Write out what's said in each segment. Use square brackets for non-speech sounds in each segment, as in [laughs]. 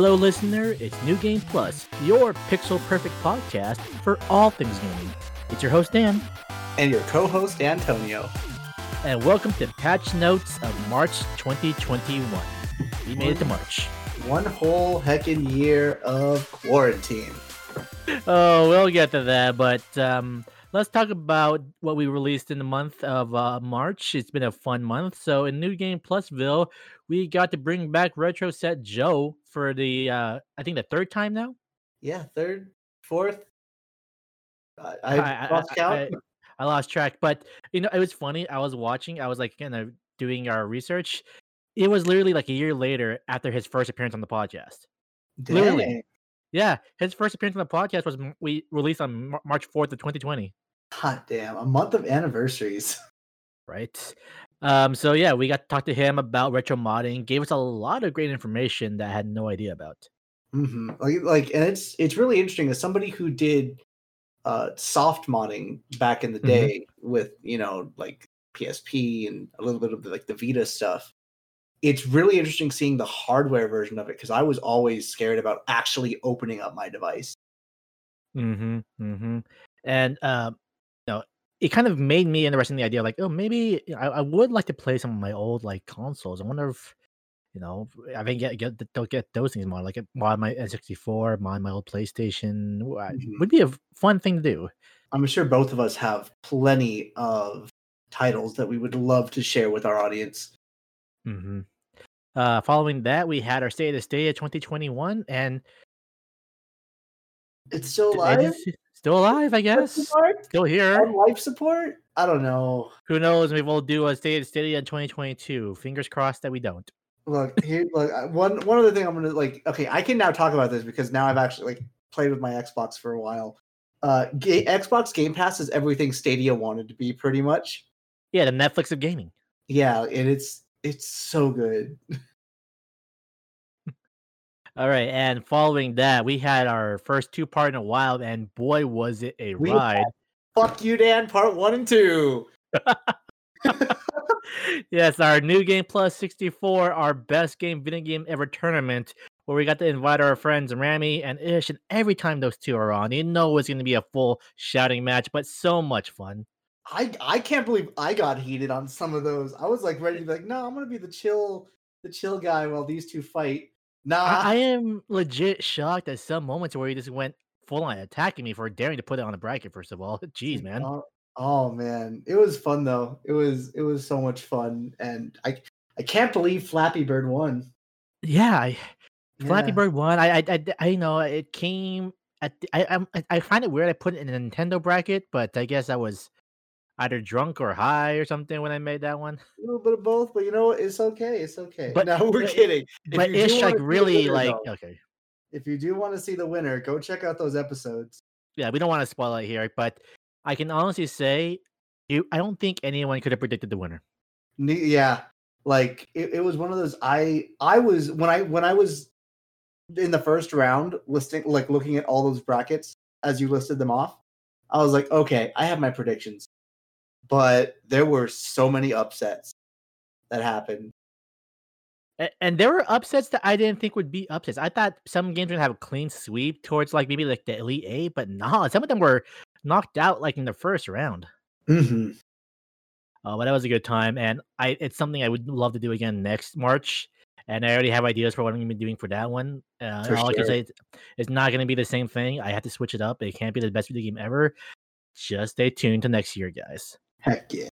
Hello, listener. It's New Game Plus, your pixel perfect podcast for all things gaming. It's your host, Dan, and your co host, Antonio. And welcome to Patch Notes of March 2021. We made it to March. One whole heckin' year of quarantine. Oh, we'll get to that, but um, let's talk about what we released in the month of uh, March. It's been a fun month. So in New Game Plusville, we got to bring back Retro Set Joe for the uh, I think the third time now. Yeah, third, fourth. I, I, I lost count. I, I, lost track, but you know it was funny. I was watching. I was like kind of doing our research. It was literally like a year later after his first appearance on the podcast. Dang. Literally, yeah, his first appearance on the podcast was we released on March fourth of twenty twenty. Hot damn, a month of anniversaries. Right. Um, so yeah, we got to talk to him about retro modding. Gave us a lot of great information that I had no idea about. Mm-hmm. Like, like, and it's it's really interesting as somebody who did uh soft modding back in the mm-hmm. day mm-hmm. with you know like PSP and a little bit of the, like the Vita stuff it's really interesting seeing the hardware version of it because I was always scared about actually opening up my device. Mm-hmm. Mm-hmm. And um, it kind of made me interested in the idea, like, oh, maybe I, I would like to play some of my old like consoles. I wonder if you know I think get get don't get those things mod like mod my N64, mod my old PlayStation. Mm-hmm. Would be a fun thing to do. I'm sure both of us have plenty of titles that we would love to share with our audience. Mm-hmm. Uh, following that, we had our State of the State of 2021, and it's still alive. Still alive, I guess. Still here. On life support? I don't know. Who knows? Maybe we'll do a State of State in 2022. Fingers crossed that we don't. Look here. Look, one one other thing I'm gonna like. Okay, I can now talk about this because now I've actually like played with my Xbox for a while. Uh, Xbox Game Pass is everything Stadia wanted to be, pretty much. Yeah, the Netflix of gaming. Yeah, and it's it's so good. [laughs] All right, and following that, we had our first two part in a while, and boy, was it a we ride! Fuck you, Dan. Part one and two. [laughs] yes, our new game plus sixty four, our best game video game ever tournament, where we got to invite our friends Rami and Ish, and every time those two are on, you know it's going to be a full shouting match, but so much fun. I I can't believe I got heated on some of those. I was like ready to be like, no, I'm gonna be the chill, the chill guy while these two fight. Nah, I, I am legit shocked at some moments where he just went full on attacking me for daring to put it on the bracket. First of all, [laughs] jeez, man. Oh, oh man, it was fun though. It was it was so much fun, and I I can't believe Flappy Bird won. Yeah, I, yeah. Flappy Bird won. I, I I I know it came at the, I I I find it weird I put it in a Nintendo bracket, but I guess I was either drunk or high or something when I made that one. A little bit of both, but you know what? It's okay. It's okay. But [laughs] now we're kidding. If but Ish like really like though, okay. If you do want to see the winner, go check out those episodes. Yeah, we don't want to spoil it here, but I can honestly say you I don't think anyone could have predicted the winner. Yeah. Like it, it was one of those I I was when I when I was in the first round listing like looking at all those brackets as you listed them off, I was like, okay, I have my predictions but there were so many upsets that happened. And there were upsets that I didn't think would be upsets. I thought some games would have a clean sweep towards like maybe like the Elite Eight, but no, some of them were knocked out like in the first round. Mm-hmm. Uh, but that was a good time, and I it's something I would love to do again next March. And I already have ideas for what I'm going to be doing for that one. Uh, for all sure. I can say it's, it's not going to be the same thing. I have to switch it up. It can't be the best video game ever. Just stay tuned to next year, guys. Heck yeah.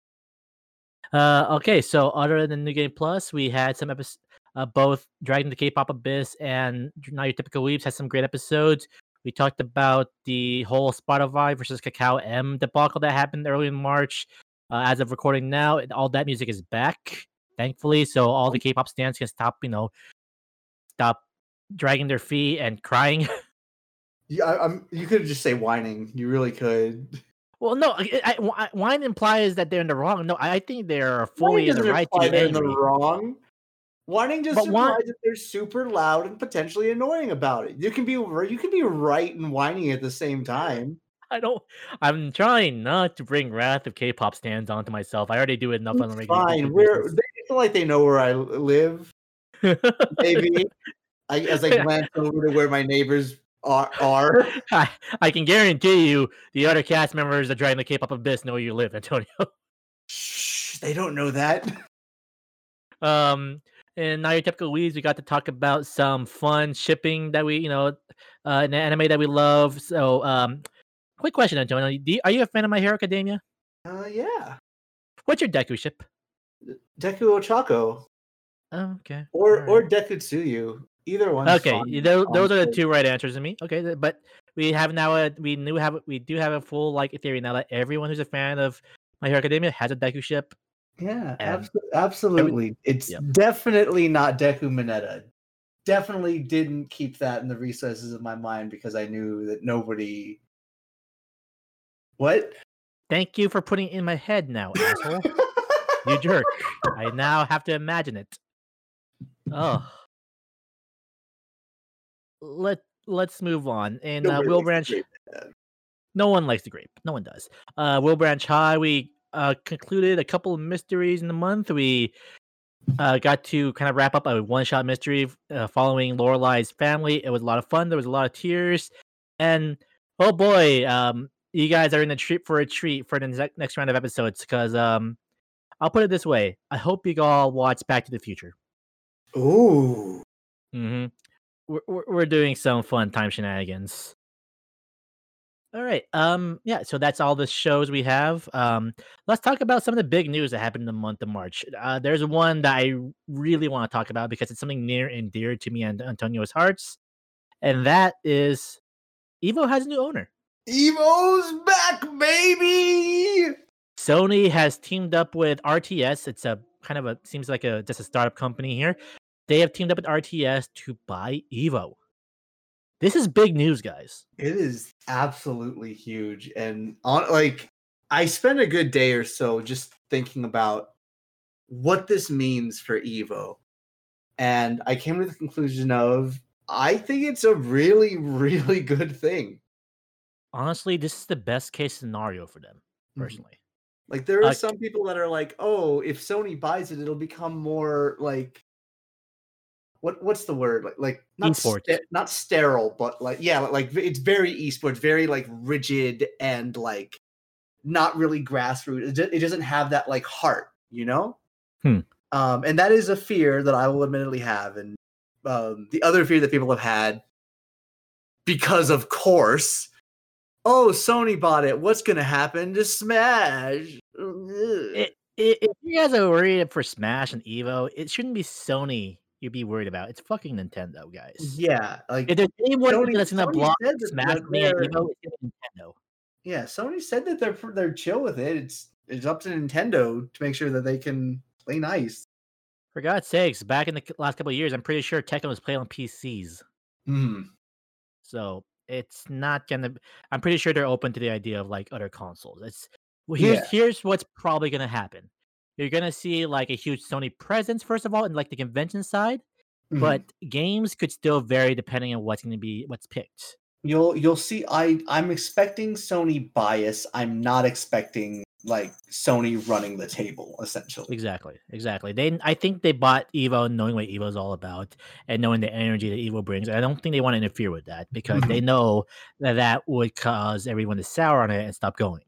Uh, okay, so other than New Game Plus, we had some episodes, uh, both Dragon the K-pop Abyss and Not Your Typical Weebs had some great episodes. We talked about the whole Spotify versus Kakao M debacle that happened early in March. Uh, as of recording now, all that music is back, thankfully. So all the K-pop stands can stop, you know, stop dragging their feet and crying. [laughs] Yeah, I, am You could just say whining. You really could. Well, no, I, I, wine implies that they're in the wrong. No, I think they're fully in the right to they're in the wrong. Whining just but implies wine... that they're super loud and potentially annoying about it. You can be you can be right and whining at the same time. I don't. I'm trying not to bring wrath of K-pop stands onto myself. I already do it enough it's on the regular. Fine, we're they feel like they know where I live. [laughs] Maybe I, as I [laughs] glance over to where my neighbors are, are. [laughs] I, I can guarantee you the other cast members that Dragon the K-pop Abyss know where you live, [laughs] Antonio. Shh, they don't know that. [laughs] Um, and Not Your Typical Weebs, we got to talk about some fun shipping that we, you know, uh, an anime that we love. So, um, quick question, Antonio, you, are you a fan of My Hero Academia? Uh, yeah. What's your Deku ship? Deku Ochako Oh, okay. or Alright. or Deku Tsuyu. Either one. Okay, y- those, those are the two right answers to me. Okay, but we have now a we knew have we do have a full like theory now that everyone who's a fan of My Hero Academia has a Deku ship. Yeah, abso- absolutely. it's Yep. definitely not Deku Mineta. Definitely didn't keep that in the recesses of my mind because I knew that nobody. What? Thank you for putting it in my head now, asshole. you jerk. [laughs] I now have to imagine it. Oh. Let let's move on. And uh, Will Branch no one likes the grape. No one does. Uh Will Branch High, we uh concluded a couple of mysteries in the month. We uh got to kind of wrap up a one-shot mystery uh, following Lorelai's family. It was a lot of fun. There was a lot of tears. And oh boy, um you guys are in a treat for a treat for the next next round of episodes because um I'll put it this way. I hope you all watch Back to the Future. Ooh. Mm-hmm. We're, we're doing some fun time shenanigans. All right. Um. Yeah. So that's all the shows we have. Um. Let's talk about some of the big news that happened in the month of March. Uh, there's one that I really want to talk about because it's something near and dear to me and Antonio's hearts, and that is Evo has a new owner. Evo's back, baby. Sony has teamed up with RTS. It's a kind of a seems like a just a startup company here. They have teamed up with RTS to buy Evo. This is big news, guys. It is absolutely huge, and on like I spent a good day or so just thinking about what this means for Evo, and I came to the conclusion of I think it's a really, really [laughs] good thing. Honestly, this is the best case scenario for them, Mhm. personally. Like there are Uh, some people that are like, "Oh, if Sony buys it, it'll become more like what what's the word? Like like not Esports. not sterile, but like yeah, like it's very esports, very like rigid and like not really grassroots. It, do- it doesn't have that like heart, you know? Hmm. Um and that is a fear that I will admittedly have and um the other fear that people have had because of course oh sony bought it what's gonna happen to smash Ugh. I- i- If you guys are worried for Smash and Evo, it shouldn't be Sony you'd be worried about. It's fucking Nintendo, guys. yeah like If there's anyone Sony- that's gonna Sony block Smash being Evo, it's Nintendo. yeah sony said that they're they're chill with it it's it's up to nintendo to make sure that they can play nice For God's sakes, back in the last couple of years, I'm pretty sure Tekken was playing on PCs. Hmm. So it's not gonna. I'm pretty sure they're open to the idea of like other consoles. It's well, here's Yeah. here's what's probably gonna happen. You're gonna see like a huge Sony presence first of all, in like the convention side, Mhm. but games could still vary depending on what's gonna be what's picked. you'll you'll see i i'm expecting sony bias i'm not expecting like sony running the table essentially Exactly, exactly. They, I think they bought Evo knowing what Evo's all about and knowing the energy that Evo brings. I don't think they want to interfere with that because they know that that would cause everyone to sour on it and stop going.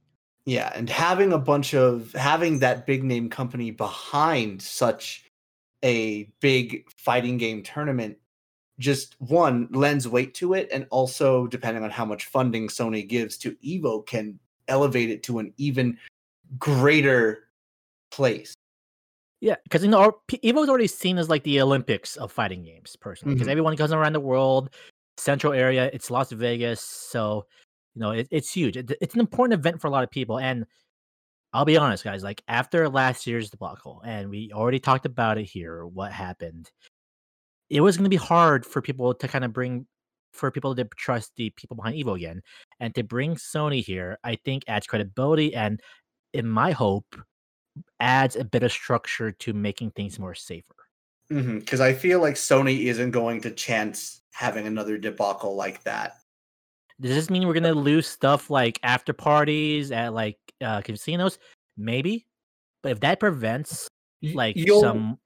Yeah, and having a bunch of having that big name company behind such a big fighting game tournament just one lends weight to it and also depending on how much funding Sony gives to Evo can elevate it to an even greater place. Yeah, because you know Evo Evo's already seen as like the Olympics of fighting games, personally. Because Mhm. everyone comes around the world, central area. It's Las Vegas, so you know it, it's huge. It- it's an important event for a lot of people. And I'll be honest, guys. Like after last year's debacle, and we already talked about it here, what happened? It was going to be hard for people to kind of bring, for people to trust the people behind Evo again, and to bring Sony here. I think adds credibility and, in my hope, adds a bit of structure to making things more safer. Mm-hmm, because I feel like Sony isn't going to chance having another debacle like that. Does this mean we're gonna lose stuff like after parties at like uh, casinos? Maybe, but if that prevents like you'll- some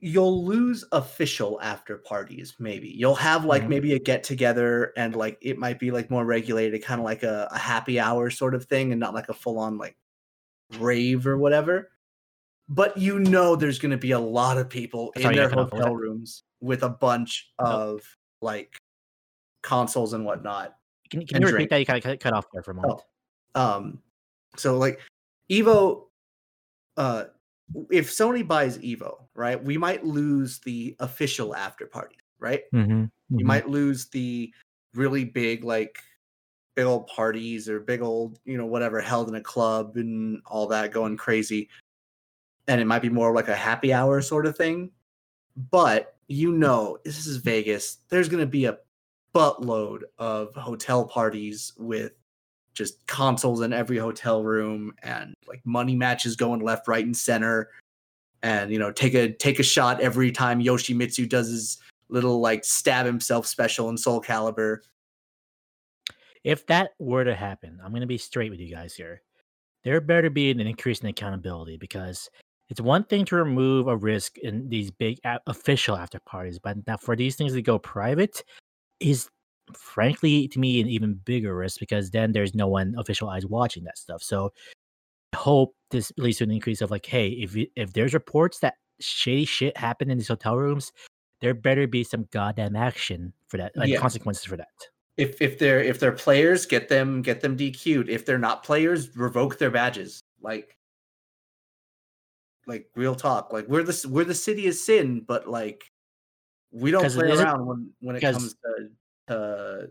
you'll lose official after parties maybe you'll have like Mhm. maybe a get together and like it might be like more regulated kind of like a, a happy hour sort of thing and not like a full on like rave or whatever but you know there's going to be a lot of people in their got cut off. What was hotel rooms with a bunch of like consoles and whatnot Can, can you drink. repeat that? You kind of cut, off there for a moment. um so like evo uh if sony buys evo right we might lose the official after party right Mm-hmm. you might lose the really big like big old parties or big old you know whatever held in a club and all that going crazy and it might be more like a happy hour sort of thing but you know this is vegas there's going to be a buttload of hotel parties with just consoles in every hotel room and like money matches going left right and center and you know take a take a shot every time yoshimitsu does his little like stab himself special in soul calibur If that were to happen, I'm to be straight with you guys here. There better be an increase in accountability because it's one thing to remove a risk in these big official after parties, but now for these things to go private is frankly to me an even bigger risk because then there's no one official eyes watching that stuff. So I hope this leads to an increase of like, hey, if you, if there's reports that shady shit happened in these hotel rooms, there better be some goddamn action for that, like Yeah. consequences for that. if if they're if they're players get them get them dq'd if they're not players revoke their badges like like real talk like we're the we're the city of sin but like we don't play around when when it comes to to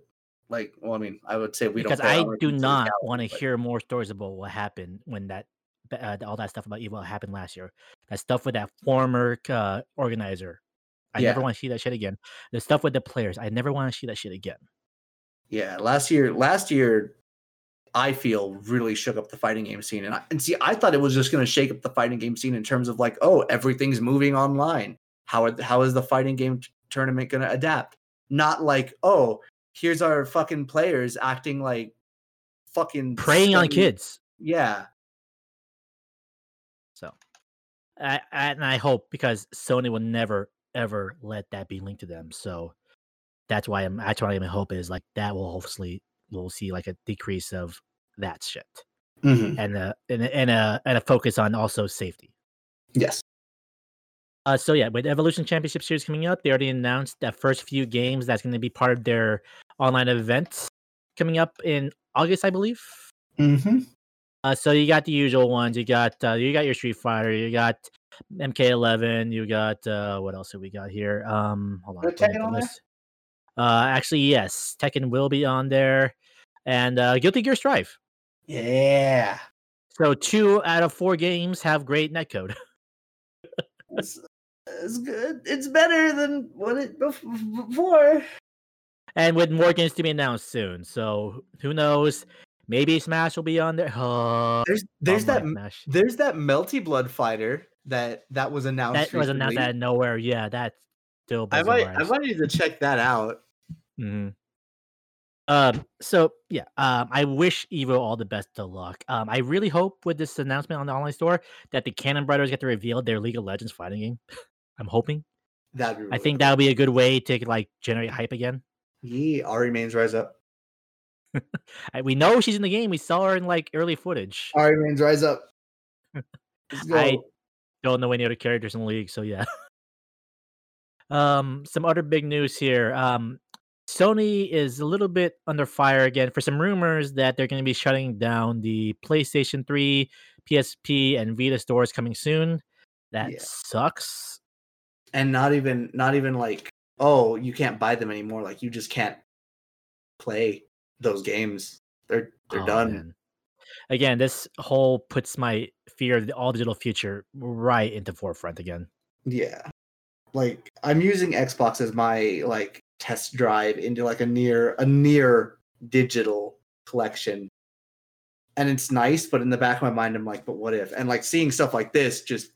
like well i mean i would say we because don't play I around when it do not want to hear more stories about what happened when that uh, all that stuff about Evo happened last year. That stuff with that former uh, organizer. I never want to see that shit again. The stuff with the players. I never want to see that shit again. Yeah, last year, last year, I feel really shook up the fighting game scene, and I, and see, I thought it was just going to shake up the fighting game scene in terms of like, oh, everything's moving online. How are, how is the fighting game t- tournament going to adapt? Not like, oh, here's our fucking players acting like fucking Preying on kids. Yeah, So, I, I, and I hope because Sony will never ever let that be linked to them. So that's why I'm. That's why my hope is like that will hopefully we'll see like a decrease of that shit Mhm. and a and a, and a and a focus on also safety. yes, Uh, so yeah, with Evolution Championship Series coming up, they already announced that first few games that's going to be part of their online event coming up in August, I believe. mm-hmm. Uh, so you got the usual ones. You got uh, you got your Street Fighter. You got MK11. You got uh, what else have we got here? Um, hold on. Tekken on there? Uh, actually, yes, Tekken will be on there, and uh, Guilty Gear Strive. yeah. So two out of four games have great netcode. [laughs] It's, it's good. It's better than what it before. and with more games to be announced soon. So who knows? Maybe Smash will be on there. Oh, There's there's that Smash. there's that melty blood fighter that that was announced. that was announced out of nowhere. Yeah, that's still I bizarre. might I might need to check that out. hmm Um. So yeah. Um. I wish Evo all the best of luck. Um. I really hope with this announcement on the online store that the Cannon Brothers get to reveal their League of Legends fighting game. [laughs] I'm hoping. That'd be I really think that would be a good way to like generate hype again. cool. Yeah, Ahri Mains Rise Up. [laughs] We know she's in the game. We saw her in like early footage. Ahri Mains Rise Up. [laughs] I don't know any other characters in the league, so yeah. [laughs] um, some other big news here. Um, Sony is a little bit under fire again for some rumors that they're going to be shutting down the PlayStation 3, PSP, and Vita stores coming soon. That Yeah. sucks. And not even not even like oh you can't buy them anymore. Like you just can't play those games. They're they're Oh, done. man. Again, this whole puts my fear of the all digital future right into forefront again. Yeah. Like I'm using Xbox as my like test drive into like a near a near digital collection. And it's nice, but in the back of my mind I'm like, but what if? And like seeing stuff like this just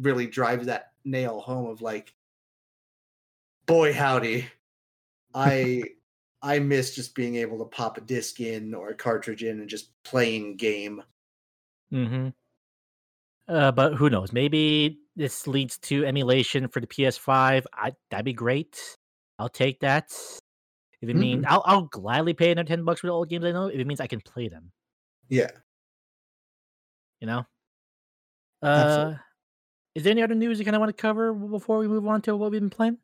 really drives that nail home of like boy howdy. I [laughs] I miss just being able to pop a disc in or a cartridge in and just playing game. Mm-hmm. Uh, but who knows? Maybe this leads to emulation for the PS5, I that'd be great. I'll take that. If it means I'll I'll gladly pay another ten bucks for the games I know. If it means I can play them, Yeah. you know. Absolutely. Is there any other news you kind of want to cover before we move on to what we've been playing?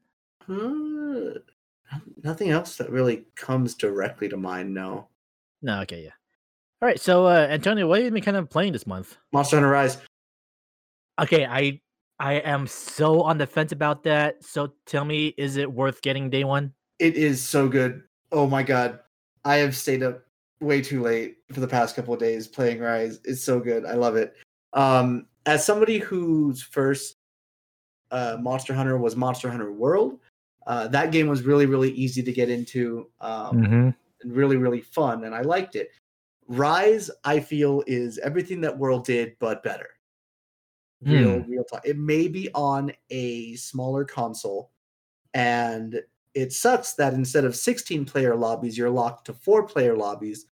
Uh, nothing else that really comes directly to mind. No. No, okay, yeah. All right, so uh, Antonio, what have you been kind of playing this month? Monster Hunter Rise. Okay, I I am so on the fence about that. So tell me, is it worth getting day one? It is so good. Oh my god. I have stayed up way too late for the past couple of days playing Rise. It's so good. I love it. Um as somebody whose first uh Monster Hunter was Monster Hunter World, uh that game was really really easy to get into um Mm-hmm. and really really fun and I liked it. Rise I feel is everything that World did but better. Real real talk. It may be on a smaller console and it sucks that instead of 16 player lobbies you're locked to 4 player lobbies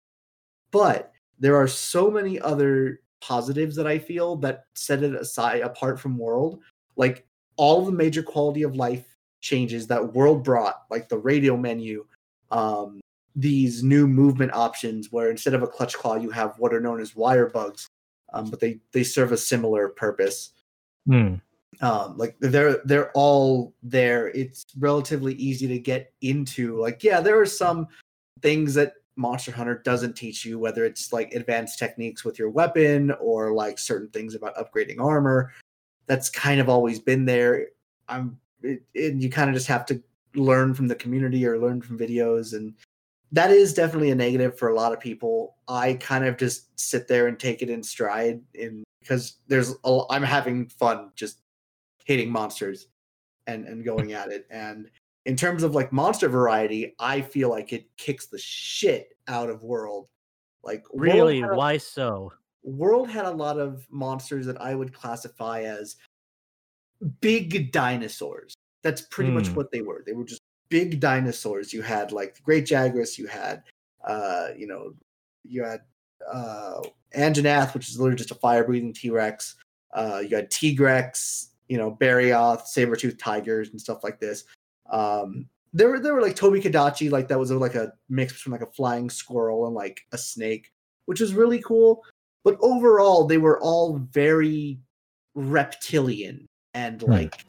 but there are so many other positives that i feel that set it aside apart from world. Like all the major quality of life changes that world brought like the radio menu um, these new movement options where instead of a clutch claw you have what are known as wire bugs um, but they they serve a similar purpose. Hmm. um like they're they're all there. It's relatively easy to get into. Like yeah there are some things that monster hunter doesn't teach you whether it's like advanced techniques with your weapon or like certain things about upgrading armor. That's kind of always been there. I'm it, you kind of just have to learn from the community or learn from videos and that is definitely a negative for a lot of people. I kind of just sit there and take it in stride and because there's a, i'm having fun just hitting monsters and and going at it and in terms of like monster variety i feel like it kicks the shit out of world like Really? had a- Why so? world had a lot of monsters that i would classify as big dinosaurs that's pretty much Hmm. what they were they were just big dinosaurs you had like the great jagras you had uh you know you had uh Anjanath, which is literally just a fire breathing T-Rex. Uh you had T-Rex, you know, Barioth, saber-toothed tigers and stuff like this. Um there were there were like Tobi-Kadachi, like that was like a mix between like a flying squirrel and like a snake, which was really cool. But overall, they were all very reptilian and Hmm. like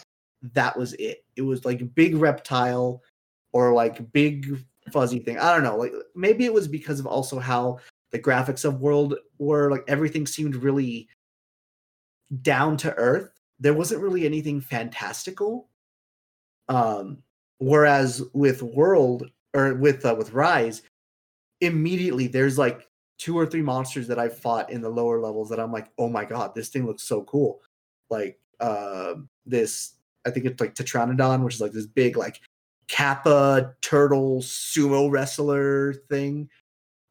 that was it. It was like big reptile or like big fuzzy thing. I don't know. Like maybe it was because of also how the graphics of World were like everything seemed really down to earth. There wasn't really anything fantastical. Um whereas with World or with uh, with Rise immediately there's like two or three monsters that I've fought in the lower levels that I'm like, "Oh my god, this thing looks so cool." Like uh this I think it's like Tetranadon, which is like this big like kappa turtle sumo wrestler thing.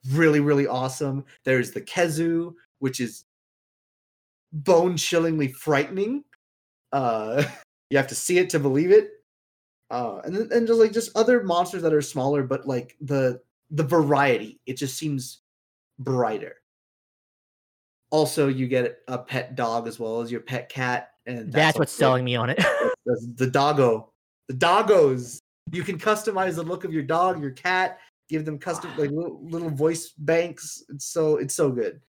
Really, really awesome. There's the Khezu, which is bone chillingly frightening. Uh [laughs] you have to see it to believe it. Uh and then and just like just other monsters that are smaller, but like the the variety, it just seems brighter. Also, you get a pet dog as well as your pet cat, and That's, what's also- selling me on it. [laughs] that's the doggo. The doggos. You can customize the look of your dog, your cat, give them custom like [sighs] little, little voice banks. It's so it's so good.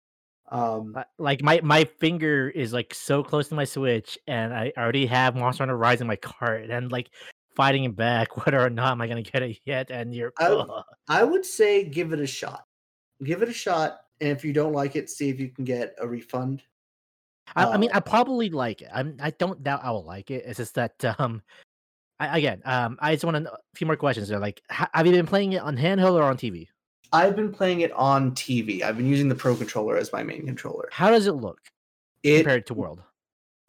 Um Uh, like my my finger is like so close to my switch and i already have monster hunter rise in my cart and like fighting it back [laughs] whether or not am i gonna get it yet and you're I- ugh. I would say give it a shot. Give it a shot, and if you don't like it, see if you can get a refund. I, I mean uh, i probably like it i'm i don't doubt i will like it it's just that um I, again um i just want to a few more questions there like have you been playing it on handheld or on tv I've been playing it on TV. I've been using the Pro controller as my main controller. how does it look It compared to world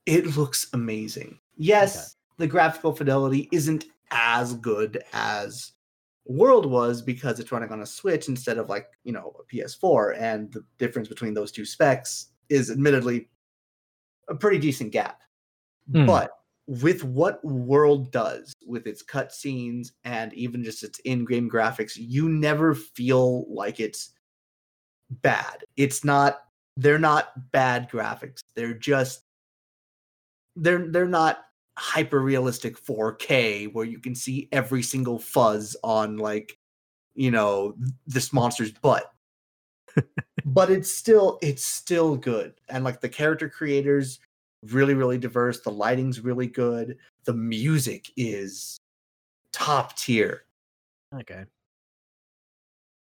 it looks amazing. Yes, the graphical fidelity isn't as good as World was because it's running on a Switch instead of like, you know, a PS4 and the difference between those two specs is admittedly a pretty decent gap. Hmm. But with what World does with its cutscenes and even just its in-game graphics, you never feel like it's bad. It's not they're not bad graphics. They're just they're they're not hyper realistic 4K where you can see every single fuzz on like you know this monster's butt. but it's still it's still good. And like the character creators really really diverse, the lighting's really good, the music is top tier. Okay.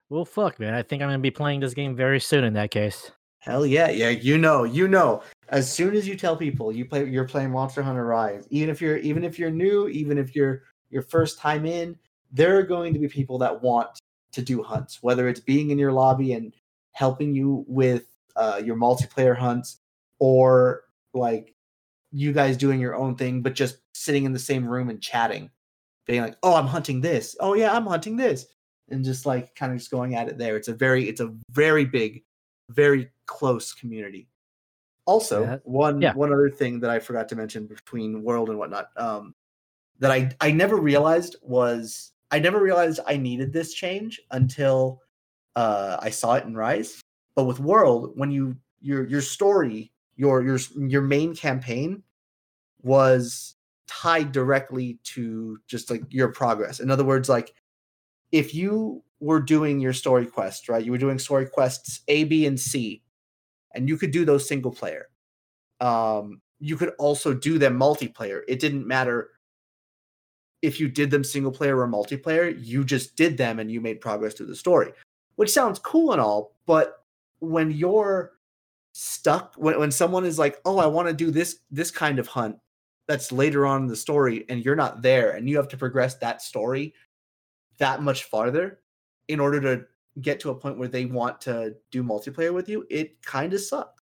Well, fuck, man. I think I'm gonna be playing this game very soon. In that case. Hell yeah, yeah. You know, you know. As soon as you tell people you play, you're playing Monster Hunter Rise. Even if you're, even if you're new, even if you're your first time in, there are going to be people that want to do hunts. Whether it's being in your lobby and helping you with uh, your multiplayer hunts, or like you guys doing your own thing, but just sitting in the same room and chatting, being like, "Oh, I'm hunting this. Oh yeah, I'm hunting this," and just like kind of just going at it there. It's a very, it's a very big, very close community. Also, Yeah. one Yeah. one other thing that I forgot to mention between World and whatnot, um, that I I never realized was I never realized I needed this change until uh, I saw it in Rise. But with World, when you your your story, your your your main campaign was tied directly to just like your progress. In other words, like if you were doing your story quest, right? You were doing story quests A, B, and C, and you could do those single player. Um, you could also do them multiplayer. It didn't matter if you did them single player or multiplayer, you just did them and you made progress through the story, which sounds cool and all. But when you're stuck, when, when someone is like, oh, I want to do this, this kind of hunt that's later on in the story and you're not there and you have to progress that story that much farther in order to get to a point where they want to do multiplayer with you, it kind of sucks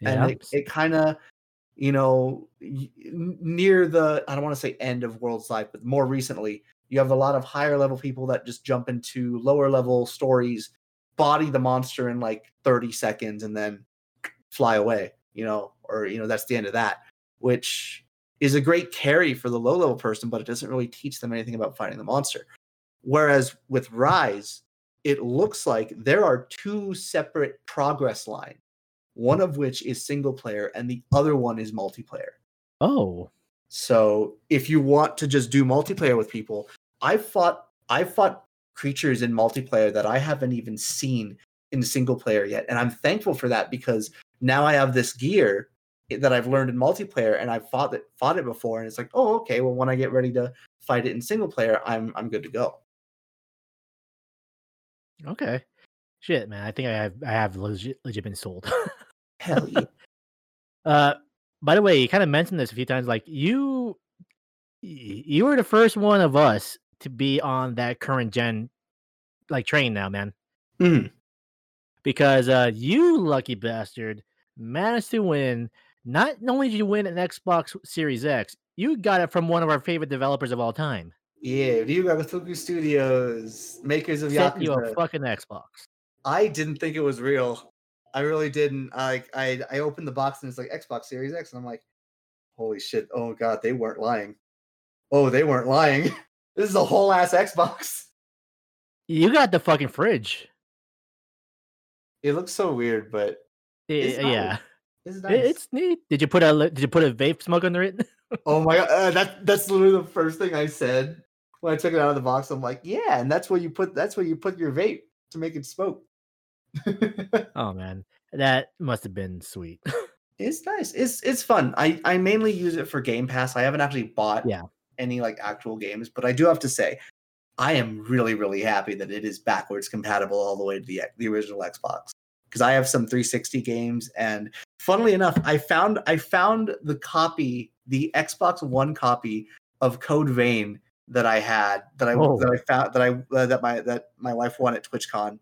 Yeah. and it, it kind of you know near the i don't want to say end of world's life but more recently you have a lot of higher level people that just jump into lower level stories body the monster in like 30 seconds and then fly away you know or you know that's the end of that which is a great carry for the low level person but it doesn't really teach them anything about fighting the monster whereas with rise it looks like there are two separate progress lines one of which is single player and the other one is multiplayer. oh. So if you want to just do multiplayer with people, I've fought I've fought creatures in multiplayer that I haven't even seen in single player yet. And I'm thankful for that because now I have this gear that I've learned in multiplayer and I've fought it fought it before and it's like, oh okay, well when I get ready to fight it in single player, I'm I'm good to go. Okay. Shit, man. I think I have I have legit legit been sold. [laughs] Hell yeah. uh by the way, you kind of mentioned this a few times. Like you you were the first one of us to be on that current gen like train now, man. Mhm. Because uh you lucky bastard managed to win not only did you win an Xbox Series X, you got it from one of our favorite developers of all time. Yeah, Ryu Ga Gotoku Studios, makers of Sent you a fucking Xbox. I didn't think it was real. I really didn't. I I I opened the box and it's like Xbox Series X, and I'm like, holy shit! Oh god, they weren't lying. Oh, they weren't lying. [laughs] this is a whole ass Xbox. You got the fucking fridge. It looks so weird, but I- It's yeah. nice. it's It- nice. It's neat. Did you put a did you put a vape smoke under it? [laughs] Oh my god, uh, that that's literally the first thing I said when I took it out of the box. I'm like, yeah, and that's where you put that's where you put your vape to make it smoke. [laughs] oh man, that must have been sweet. [laughs] It's nice. It's it's fun. I I mainly use it for Game Pass. I haven't actually bought Yeah. any like actual games, but I do have to say, I am really really happy that it is backwards compatible all the way to the the original Xbox because I have some 360 games and funnily enough, I found I found the copy, the Xbox One copy of Code Vein that I had that I Oh. that I found that I uh, that my that my wife won at TwitchCon.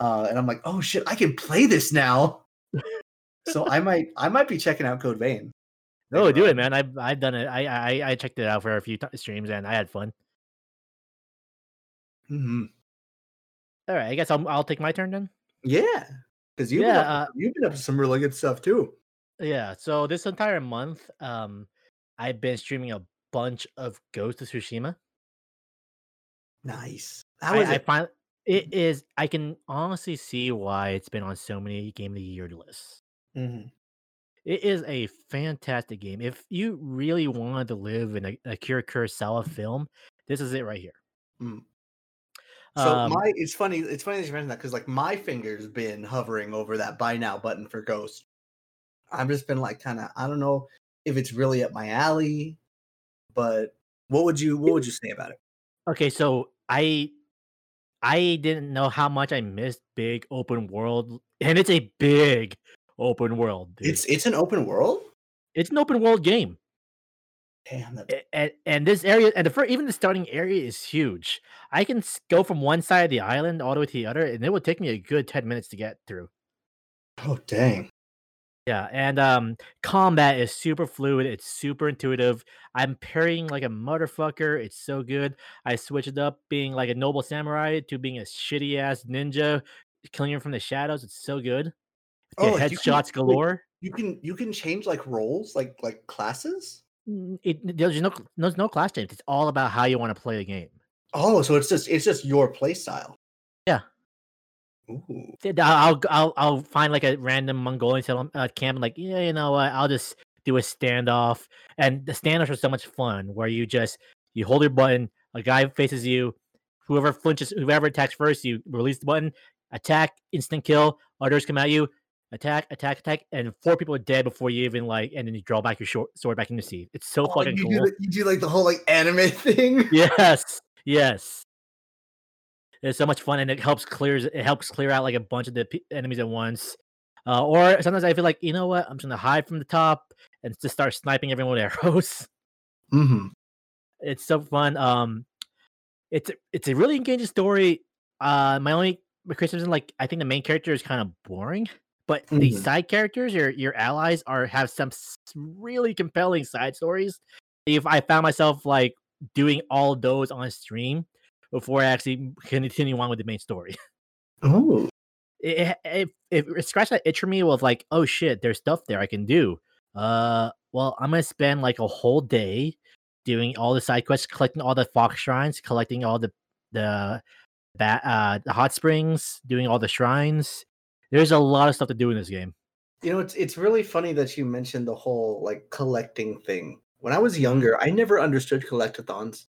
Uh, and I'm like, oh shit, I can play this now. [laughs] so I might I might be checking out Code Vein. No, do it, man. I've I've done it. I I I checked it out for a few t- streams and I had fun. Mhm. All right, I guess I'll I'll take my turn then. Yeah, because you've Yeah, been up, uh, you've been up to some really good stuff too. Yeah. So this entire month, um, I've been streaming a bunch of Ghost of Tsushima. Nice. How I, is I find it is. I can honestly see why it's been on so many Game of the Year lists. Mhm. It is a fantastic game. If you really wanted to live in a, Akira Kurosawa film, this is it right here. Mm. So um, my it's funny it's funny that you mentioned that because like my finger's been hovering over that buy now button for Ghost. I've just been like kind of I don't know if it's really up my alley, but what would you what would you say about it? Okay, so I I didn't know how much I missed big open world, and it's a big open world. Dude. It's it's an open world. It's an open world game. Damn. And, and this area, and the first, even the starting area is huge. I can go from one side of the island all the way to the other, and it would take me a good ten minutes to get through. Oh dang! Yeah, and um, combat is super fluid. It's super intuitive. I'm parrying like a motherfucker. It's so good. I switched up being like a noble samurai to being a shitty ass ninja, killing him from the shadows. It's so good. Oh, headshots galore. You can you can change like roles, like like classes. It, there's no there's no class change. It's all about how you want to play the game. Oh, so it's just it's just your play style. Yeah. Ooh. I'll I'll I'll find like a random Mongolian uh, camp and like yeah you know what I'll just do a standoff and the standoffs are so much fun where you just you hold your button a guy faces you whoever flinches whoever attacks first you release the button attack instant kill others come at you attack, attack, attack, and four people are dead before you even like, and then you draw back your short sword back in the sea. It's so oh, fucking you cool. Do you do like the whole like anime [laughs] thing. Yes, yes. It's so much fun, and it helps clears it helps clear out like a bunch of the p- enemies at once. Uh, or sometimes I feel like you know what, I'm just gonna hide from the top and just start sniping everyone with [laughs] arrows. Mm-hmm. It's so fun. Um, it's it's a really engaging story. Uh, my only criticism, like I think the main character is kind of boring. But mm-hmm. the side characters, your your allies, are have some really compelling side stories. If I found myself like doing all those on stream before I actually continue on with the main story. [laughs] Oh, it, it, it, it scratched that itch for me with like, oh shit, there's stuff there I can do. Uh, well, I'm gonna spend like a whole day doing all the side quests, collecting all the fox shrines, collecting all the the that uh the hot springs, doing all the shrines, there's a lot of stuff to do in this game. You know, it's it's really funny that you mentioned the whole like collecting thing. When I was younger, I never understood collectathons.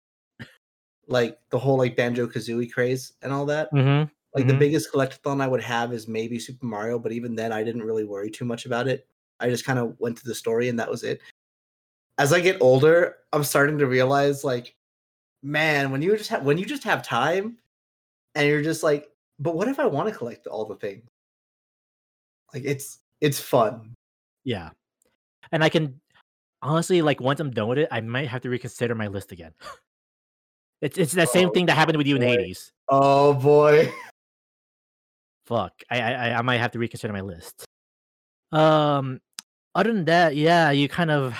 Like the whole like Banjo Kazooie craze and all that. Mm-hmm. Like mm-hmm. the biggest collectathon I would have is maybe Super Mario, but even then I didn't really worry too much about it. I just kind of went to the story and that was it. As I get older, I'm starting to realize like, man, when you just have when you just have time and you're just like, but what if I want to collect all the things? Like it's it's fun. Yeah. And I can honestly like once I'm done with it, I might have to reconsider my list again. [laughs] it's it's the same oh, thing that happened with you boy. in Hades. Oh boy. [laughs] Fuck. I, I I might have to reconsider my list. Um other than that, yeah, you kind of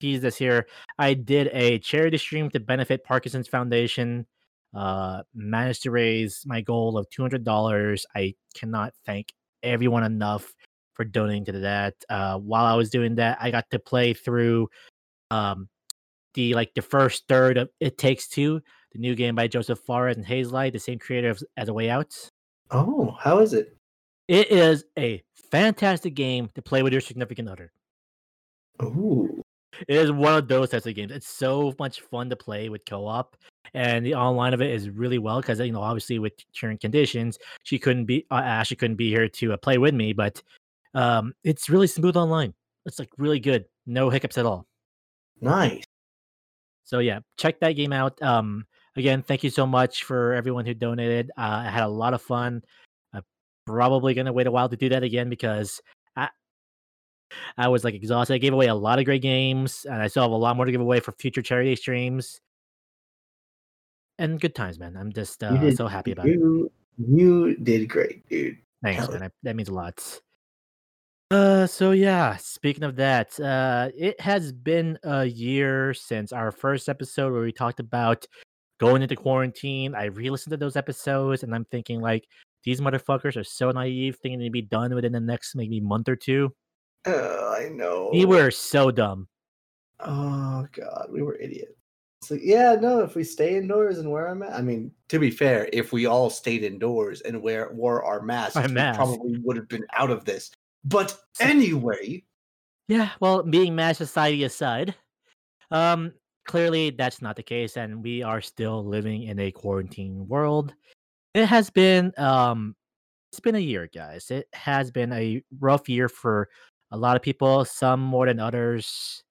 teased this here. I did a charity stream to benefit Parkinson's Foundation. Uh managed to raise my goal of two hundred dollars. I cannot thank everyone enough for donating to that. Uh, while I was doing that, I got to play through um, the like the first third of It Takes Two, the new game by Josef Fares and Hazelight, the same creator as A Way Out. Oh, how is it? It is a fantastic game to play with your significant other. Ooh. It is one of those types of games. It's so much fun to play with co-op, and the online of it is really well because you know obviously with current conditions, she couldn't be uh, Ashley couldn't be here to uh, play with me, but um, it's really smooth online. It's like really good, no hiccups at all. Nice. So yeah, check that game out. Um, again, thank you so much for everyone who donated. Uh, I had a lot of fun. I'm probably gonna wait a while to do that again because I was like exhausted. I gave away a lot of great games, and I still have a lot more to give away for future charity streams. And good times, man. I'm just uh, did, so happy about you, it. You did great, dude. Thanks, man. I, that means a lot. Uh, so yeah. Speaking of that, uh, it has been a year since our first episode where we talked about going into quarantine. I re-listened to those episodes, and I'm thinking like these motherfuckers are so naive, thinking to be done within the next maybe month or two. Uh, I know. We were so dumb. Oh god, we were idiots. So yeah, no, if we stay indoors and wear a mask, I mean, to be fair, if we all stayed indoors and wear wore our masks, our we probably would have been out of this. But anyway, Yeah, well, being mad society aside, um, clearly that's not the case, and we are still living in a quarantine world. It has been um it's been a year, guys. It has been a rough year for a lot of people, some more than others.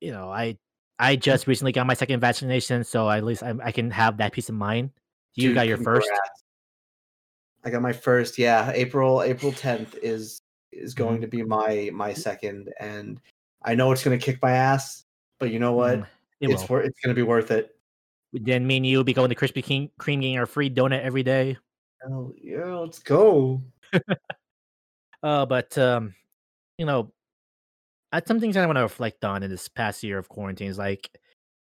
You know, I I just recently got my second vaccination, so at least I, I can have that peace of mind. You Dude, got your first. I got my first. Yeah, April April 10th is is going Mhm. to be my my second, and I know it's gonna kick my ass, but you know what? Mm, It It's wor- it's gonna be worth it. Then me and you will be going to Krispy Kreme, getting our free donut every day. Oh yeah, let's go. [laughs] Uh, but um, you know, uh, some things I want to reflect on in this past year of quarantine is like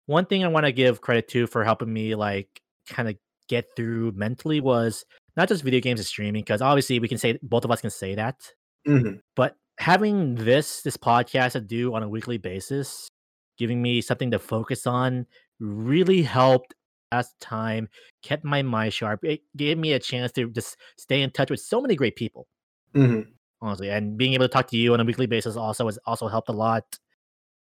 one thing I want to give credit to for helping me like kind of get through mentally was not just video games and streaming because obviously we can say both of us can say that, Mhm. but having this this podcast to do on a weekly basis, giving me something to focus on, really helped last time. Kept my mind sharp. It gave me a chance to just stay in touch with so many great people Mhm. honestly. And being able to talk to you on a weekly basis also has also helped a lot.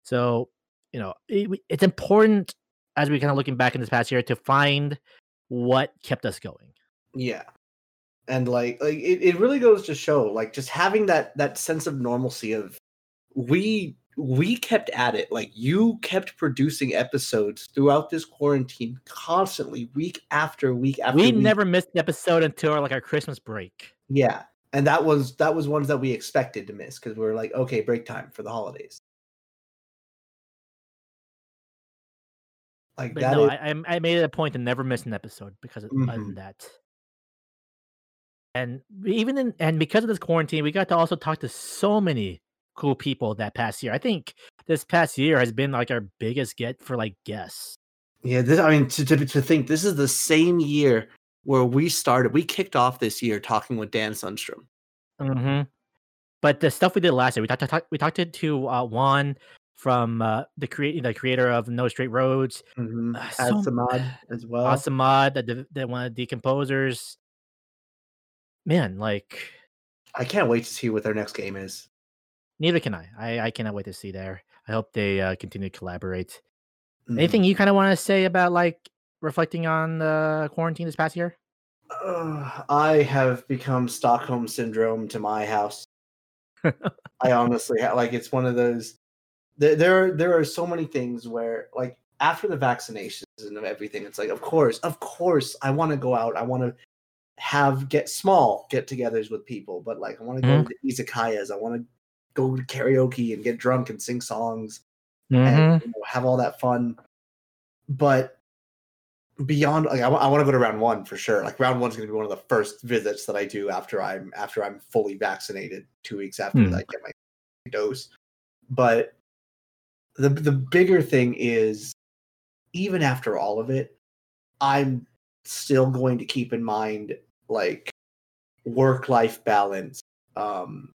So, you know, it, it's important as we kind of looking back in this past year to find what kept us going. Yeah. And like like it, it really goes to show like just having that that sense of normalcy of we we kept at it like you kept producing episodes throughout this quarantine constantly week after week after we week. never missed an episode until our, like our Christmas break. yeah and that was that was ones that we expected to miss because we were like okay break time for the holidays like But that no, is- I, I made it a point to never miss an episode because of, Mhm. that. And even in and because of this quarantine, we got to also talk to so many cool people that past year. I think this past year has been like our biggest get for like guests. Yeah, this, I mean, to, to to think this is the same year where we started. We kicked off this year talking with Dan Sundstrom. hmm But the stuff we did last year, we talked to talk, we talked to, uh, Wan from uh, the create the creator of No Straight Roads, Mm-hmm. Uh, so- Samad as well. Asamad, the, the one of the composers. Man, like I can't wait to see what their next game is. Neither can I. I, I cannot wait to see there. I hope they uh, continue to collaborate. Mhm. Anything you kind of want to say about like reflecting on the quarantine this past year? Ugh, I have become Stockholm syndrome to my house. [laughs] I honestly ha- like it's one of those. There, there, there are so many things where, like, after the vaccinations and everything, it's like, of course, of course, I want to go out. I want to have get small get-togethers with people, but like, I want to go Mhm. to izakayas. I want to go to karaoke and get drunk and sing songs Mm-hmm. and you know, have all that fun. But beyond, like, I want to go to round one for sure. Like, round one's going to be one of the first visits that I do after I'm after I'm fully vaccinated, two weeks after Hmm. I get my dose. But the the bigger thing is, even after all of it, I'm still going to keep in mind like work life balance. Um,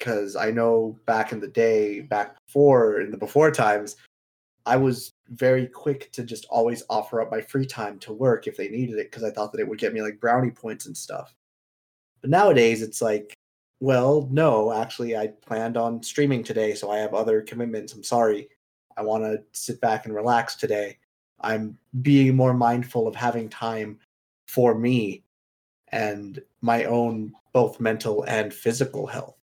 because I know back in the day, back before in the before times, I was very quick to just always offer up my free time to work if they needed it because I thought that it would get me like brownie points and stuff. But nowadays it's like, well, no, actually I planned on streaming today, so I have other commitments. I'm sorry. I want to sit back and relax today. I'm being more mindful of having time for me and my own both mental and physical health.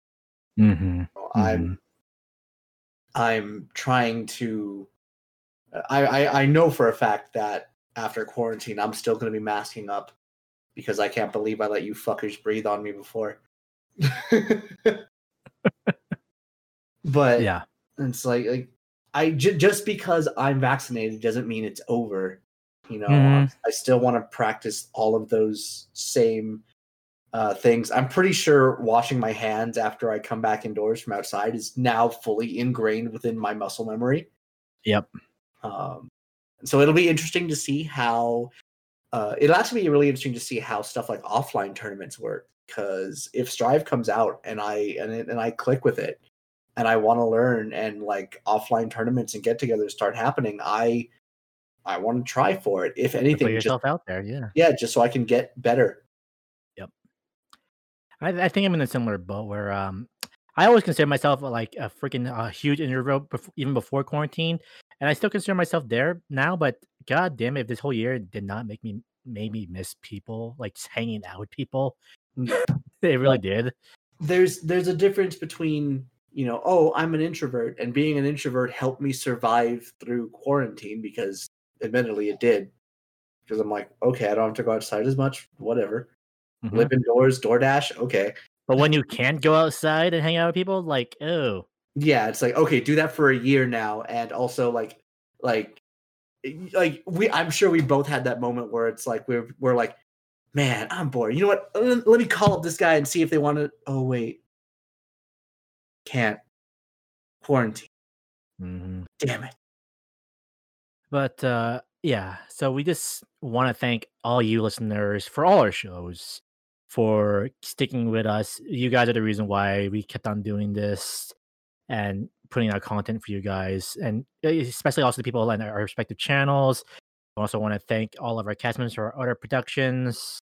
Mm-hmm. I'm I'm trying to I, I I know for a fact that after quarantine I'm still gonna be masking up because I can't believe I let you fuckers breathe on me before. [laughs] but Yeah. it's like like I j- just because I'm vaccinated doesn't mean it's over. You know, Mhm. I still want to practice all of those same uh, things. I'm pretty sure washing my hands after I come back indoors from outside is now fully ingrained within my muscle memory. Yep. Um, so it'll be interesting to see how. Uh, it'll actually be really interesting to see how stuff like offline tournaments work. Because if Strive comes out and I and it, and I click with it, and I want to learn, and like offline tournaments and get-togethers start happening, I I want to try for it. If anything, just yourself out there. Yeah. yeah, just so I can get better. I, I think I'm in a similar boat where um I always consider myself uh, like a freaking uh, huge introvert bef- even before quarantine, and I still consider myself there now. But god damn it, if this whole year did not make me made me miss people, like just hanging out with people. [laughs] it really did. There's there's a difference between you know, oh, I'm an introvert, and being an introvert helped me survive through quarantine because, admittedly, it did. Because I'm like, okay, I don't have to go outside as much. Whatever. Mhm. Live indoors, DoorDash. Okay. But when you can't go outside and hang out with people, like, oh, Yeah, it's like okay, do that for a year now, and also like, like, like we. I'm sure we both had that moment where it's like we're we're like, man, I'm bored. You know what? Let me call up this guy and see if they want to. Oh wait, can't quarantine. mhm. Damn it. But uh yeah, so we just want to thank all you listeners for all our shows for sticking with us. You guys are the reason why we kept on doing this and putting out content for you guys and uh, especially also the people on our respective channels. I also want to thank all of our cast members for our other productions.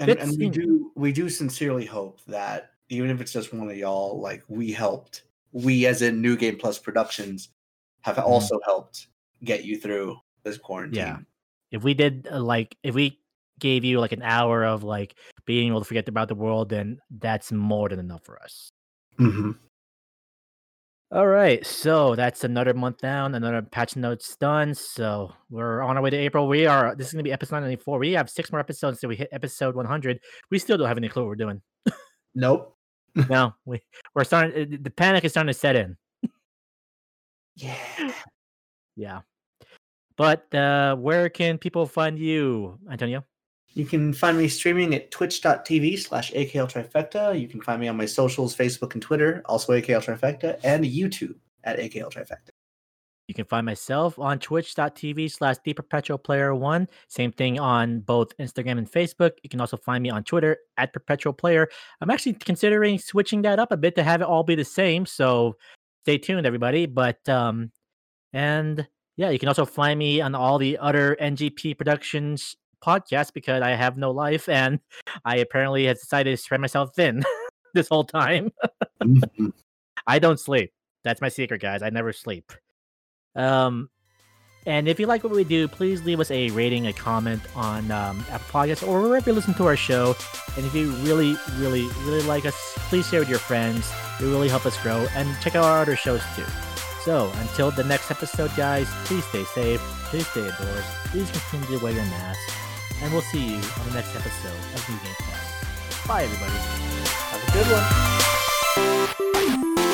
And, and we do we do sincerely hope that even if it's just one of y'all, like we helped, we as in New Game Plus Productions have also helped get you through this quarantine. Yeah. If we did uh, like if we gave you like an hour of like being able to forget about the world, then that's more than enough for us. hmm All right, so that's another month down, another patch notes done. So we're on our way to April. We are. This is gonna be episode ninety four. We have six more episodes till we hit episode one hundred. We still don't have any clue what we're doing. Nope. [laughs] no, we we're starting. uh, The panic is starting to set in. Yeah. Yeah, but uh where can people find you, Antonio? You can find me streaming at twitch.tv slash AKL Trifecta. You can find me on my socials, Facebook and Twitter, also AKL Trifecta, and YouTube at AKL Trifecta. You can find myself on twitch.tv slash the perpetual player one. Same thing on both Instagram and Facebook. You can also find me on Twitter at perpetual player. I'm actually considering switching that up a bit to have it all be the same. So stay tuned, everybody. But um and yeah, you can also find me on all the other NGP Productions podcasts because I have no life and [laughs] I apparently have decided to spread myself thin [laughs] this whole time. [laughs] I don't sleep. That's my secret, guys. I never sleep. Um, and if you like what we do, please leave us a rating, a comment on um, Apple Podcasts or wherever you listen to our show. And if you really, really, really like us, please share with your friends. It really help us grow. And check out our other shows too. So until the next episode, guys, please stay safe, please stay indoors, please continue to wear your mask, and we'll see you on the next episode of New Game Plus. Bye, everybody. Have a good one.